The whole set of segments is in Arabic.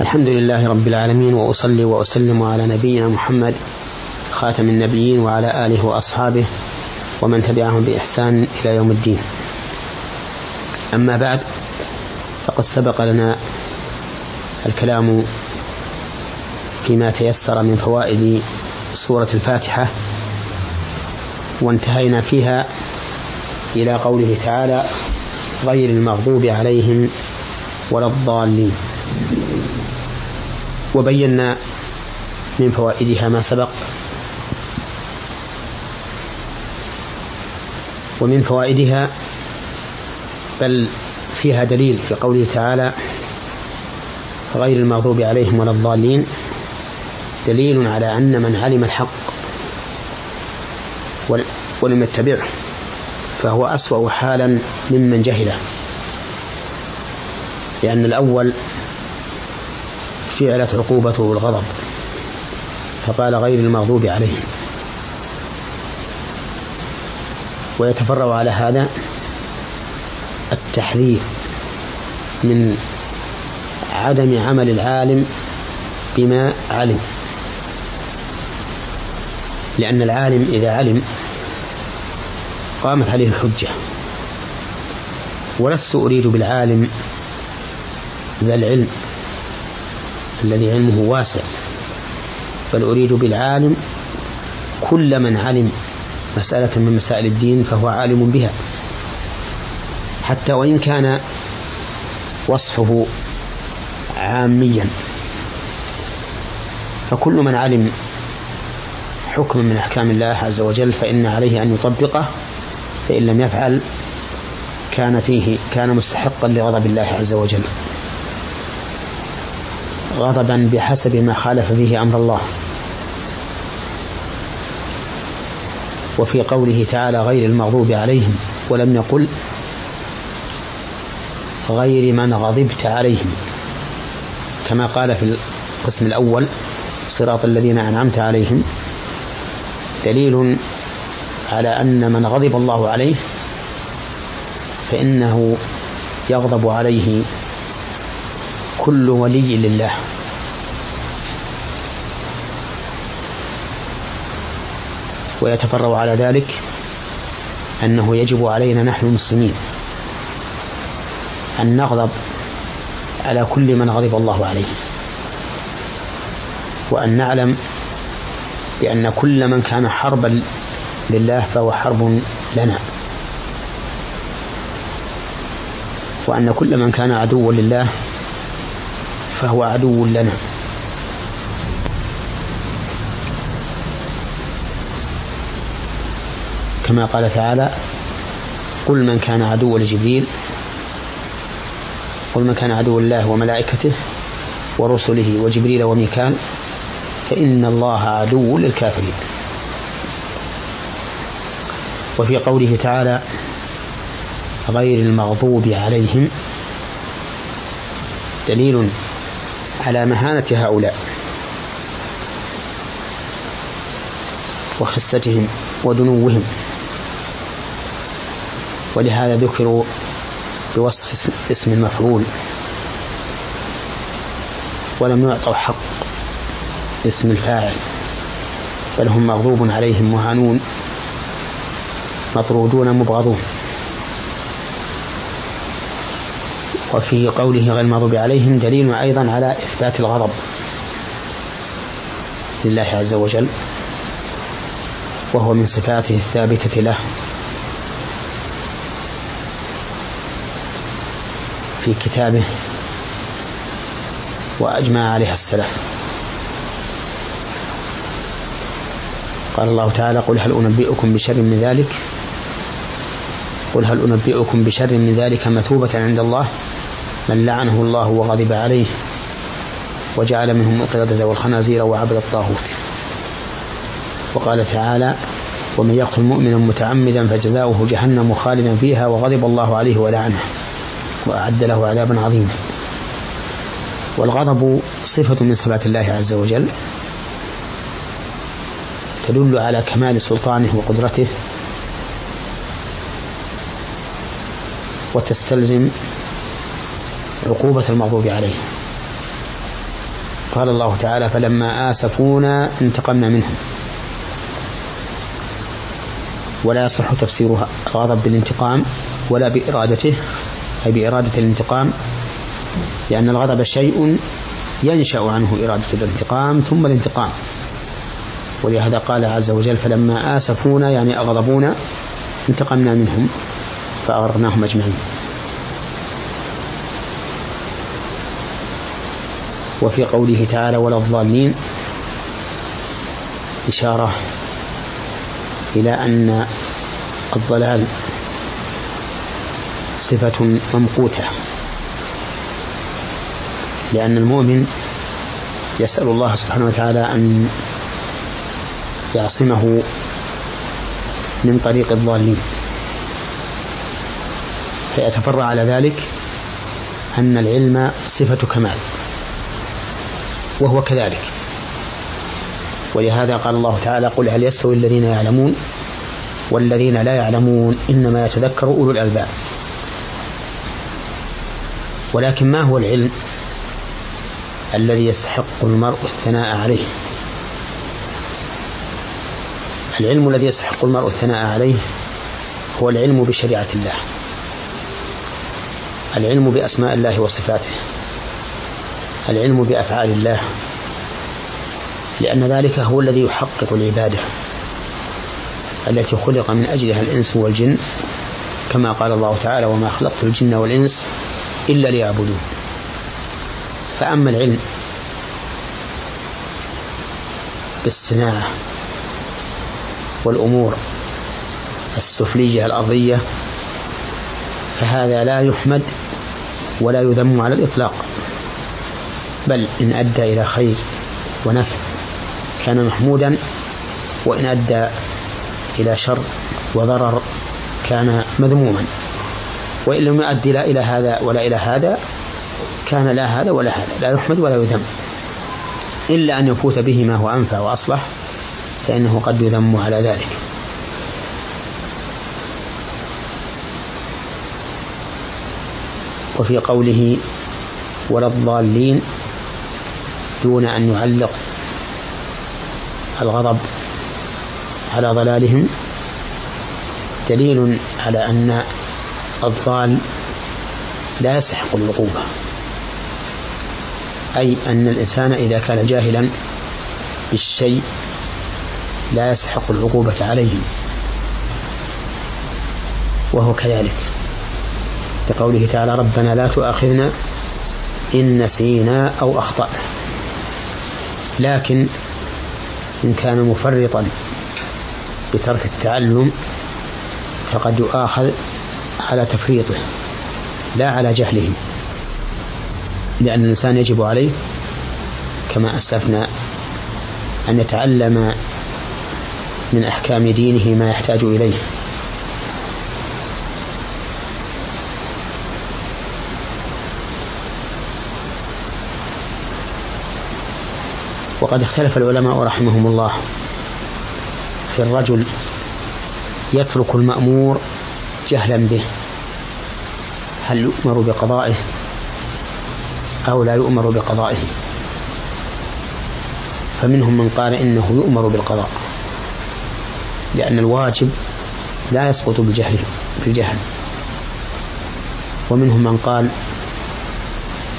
الحمد لله رب العالمين وأصلي وأسلم على نبينا محمد خاتم النبيين وعلى آله وأصحابه ومن تبعهم بإحسان إلى يوم الدين. أما بعد فقد سبق لنا الكلام فيما تيسر من فوائد سورة الفاتحة وانتهينا فيها إلى قوله تعالى غير المغضوب عليهم ولا الضالين وبينا من فوائدها ما سبق. ومن فوائدها بل فيها دليل في قوله تعالى غير المغضوب عليهم ولا الضالين. دليل على أن من علم الحق ولم يتبعه فهو أسوأ حالا ممن جهله. لأن الأول جعلت عقوبته الغضب فقال غير المغضوب عليهم ويتفرع على هذا التحذير من عدم عمل العالم بما علم. لأن العالم إذا علم قامت عليه الحجة. ولست أريد بالعالم ذا العلم. الذي علمه واسع. بل أريد بالعالم كل من علم مسألة من مسائل الدين فهو عالم بها. حتى وإن كان وصفه عاميا. فكل من علم حكم من أحكام الله عز وجل فإن عليه أن يطبقه فإن لم يفعل كان فيه كان مستحقا لغضب الله عز وجل. غضبا بحسب ما خالف فيه أمر الله. وفي قوله تعالى غير المغضوب عليهم ولم يقل غير من غضبت عليهم. كما قال في القسم الأول صراط الذين أنعمت عليهم دليل على أن من غضب الله عليه فإنه يغضب عليه كل ولي لله. ويتفرع على ذلك أنه يجب علينا نحن المسلمين أن نغضب على كل من غضب الله عليه. وأن نعلم بأن كل من كان حربا لله فهو حرب لنا. وأن كل من كان عدوا لله فهو عدو لنا. كما قال تعالى قل من كان عدوا لجبريل قل من كان عدو الله وملائكته ورسله وجبريل وميكال فإن الله عدو للكافرين. وفي قوله تعالى غير المغضوب عليهم. دليل على مهانة هؤلاء وخستهم ودنوهم. ولهذا ذكروا بوصف اسم المفعول. ولم يعطوا حق اسم الفاعل بل هم مغضوب عليهم مهانون مطرودون مبغضون. وفي قوله غير المغضوب عليهم دليل أيضا على إثبات الغضب لله عز وجل وهو من صفاته الثابتة له. في كتابه وأجمع عليها السلف. قال الله تعالى قل هل أنبئكم بشر من ذلك؟ قل هل أنبئكم بشر من ذلك مثوبة عند الله؟ من لعنه الله وغضب عليه وجعل منهم القردة والخنازير وعبد الطاغوت. وقال تعالى ومن يقتل مؤمنا متعمدا فجزاؤه جهنم خالدا فيها وغضب الله عليه ولعنه وأعد له عذابا عظيما. والغضب صفة من صفات الله عز وجل تدل على كمال سلطانه وقدرته وتستلزم عقوبة المغضوب عليه. قال الله تعالى فلما آسفونا انتقمنا منهم. ولا يصح تفسيرها الغضب بالانتقام ولا بإرادته أي بإرادة الانتقام لأن الغضب شيء ينشأ عنه إرادة الانتقام ثم الانتقام. ولهذا قال عز وجل فلما آسفونا يعني أغضبونا انتقمنا منهم فأغرقناهم أجمعين. وفي قوله تعالى ولا الضالين إشارة إلى أن الضلال صفة ممقوتة لأن المؤمن يسأل الله سبحانه وتعالى أن يعصمه من طريق الضالين. فيتفرع على ذلك أن العلم صفة كمال. وهو كذلك. ولهذا قال الله تعالى قل هل يستوي الذين يعلمون والذين لا يعلمون إنما يتذكر أولو الألباب. ولكن ما هو العلم الذي يستحق المرء الثناء عليه؟ العلم الذي يستحق المرء الثناء عليه هو العلم بشريعة الله العلم بأسماء الله وصفاته. العلم بأفعال الله لأن ذلك هو الذي يحقق العبادة التي خلق من أجلها الإنس والجن كما قال الله تعالى وما خلقت الجن والإنس إلا ليعبدون فأما العلم بالصناعة والأمور السفلية الأرضية فهذا لا يحمد ولا يذم على الإطلاق. بل إن أدى إلى خير ونفع. كان محمودا وإن أدى إلى شر وضرر كان مذموما. وإن لم يؤدي لا إلى هذا ولا إلى هذا كان لا هذا ولا هذا لا يحمد ولا يذم. إلا أن يفوت به ما هو أنفع وأصلح فإنه قد يذم على ذلك. وفي قوله ولا الضالين دون أن يعلق الغضب على ضلالهم. دليل على أن الضال لا يستحق العقوبة. أي أن الإنسان إذا كان جاهلا بالشيء لا يستحق العقوبة عليه. وهو كذلك. لقوله تعالى ربنا لا تؤاخذنا إن نسينا أو أخطأنا. لكن إن كان مفرطا بترك التعلم فقد يؤاخذ على تفريطه لا على جهله لأن الإنسان يجب عليه كما أسلفنا أن يتعلم من أحكام دينه ما يحتاج إليه. وقد اختلف العلماء رحمهم الله في الرجل يترك المأمور جهلا به هل يؤمر بقضائه أو لا يؤمر بقضائه؟ فمنهم من قال إنه يؤمر بالقضاء لأن الواجب لا يسقط بالجهل بالجهل. ومنهم من قال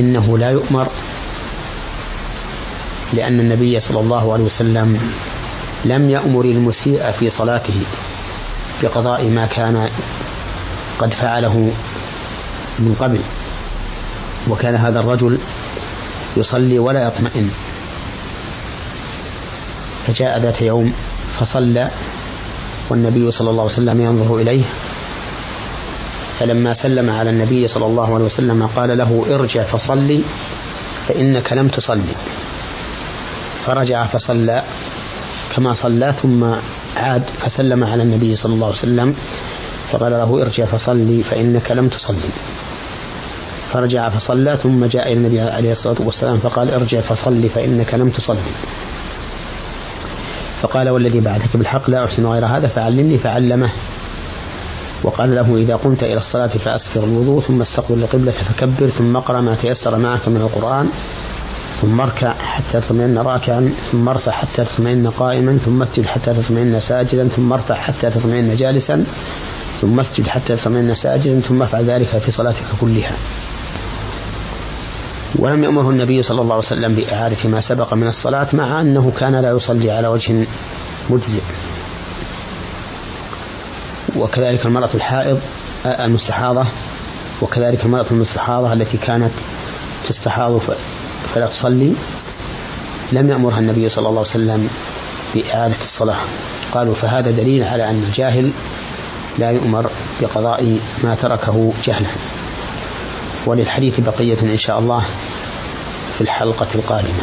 إنه لا يؤمر لأن النبي صلى الله عليه وسلم لم يأمر المسيء في صلاته بقضاء ما كان قد فعله من قبل وكان هذا الرجل يصلي ولا يطمئن. فجاء ذات يوم فصلى والنبي صلى الله عليه وسلم ينظر إليه فلما سلم على النبي صلى الله عليه وسلم قال له ارجع فصلي فإنك لم تصلي. فرجع فصلى كما صلى ثم عاد فسلم على النبي صلى الله عليه وسلم فقال له ارجع فصلي فإنك لم تصلي. فرجع فصلى ثم جاء إلى النبي عليه الصلاة والسلام فقال ارجع فصلي فإنك لم تصلي. فقال والذي بعثك بالحق لا أحسن غير هذا فعلمني فعلمه. وقال له إذا قمت إلى الصلاة فأسفر الوضوء ثم استقبل القبلة فكبر ثم اقرأ ما تيسر معك من القرآن. ثم اركع حتى تطمئن راكعا ثم ارفع حتى تطمئن قائما ثم اسجد حتى تطمئن ساجدا ثم ارفع حتى تطمئن جالسا ثم اسجد حتى تطمئن ساجدا ثم افعل ذلك في صلاتك كلها. ولم يأمره النبي صلى الله عليه وسلم بإعادة ما سبق من الصلاة مع أنه كان لا يصلي على وجه مجزئ. وكذلك المرأة الحائض المستحاضة وكذلك المرأة المستحاضة التي كانت تستحاض فلا تصلي. لم يأمرها النبي صلى الله عليه وسلم بإعادة الصلاة. قالوا فهذا دليل على أن الجاهل لا يؤمر بقضاء ما تركه جهلا. وللحديث بقية إن شاء الله في الحلقة القادمة.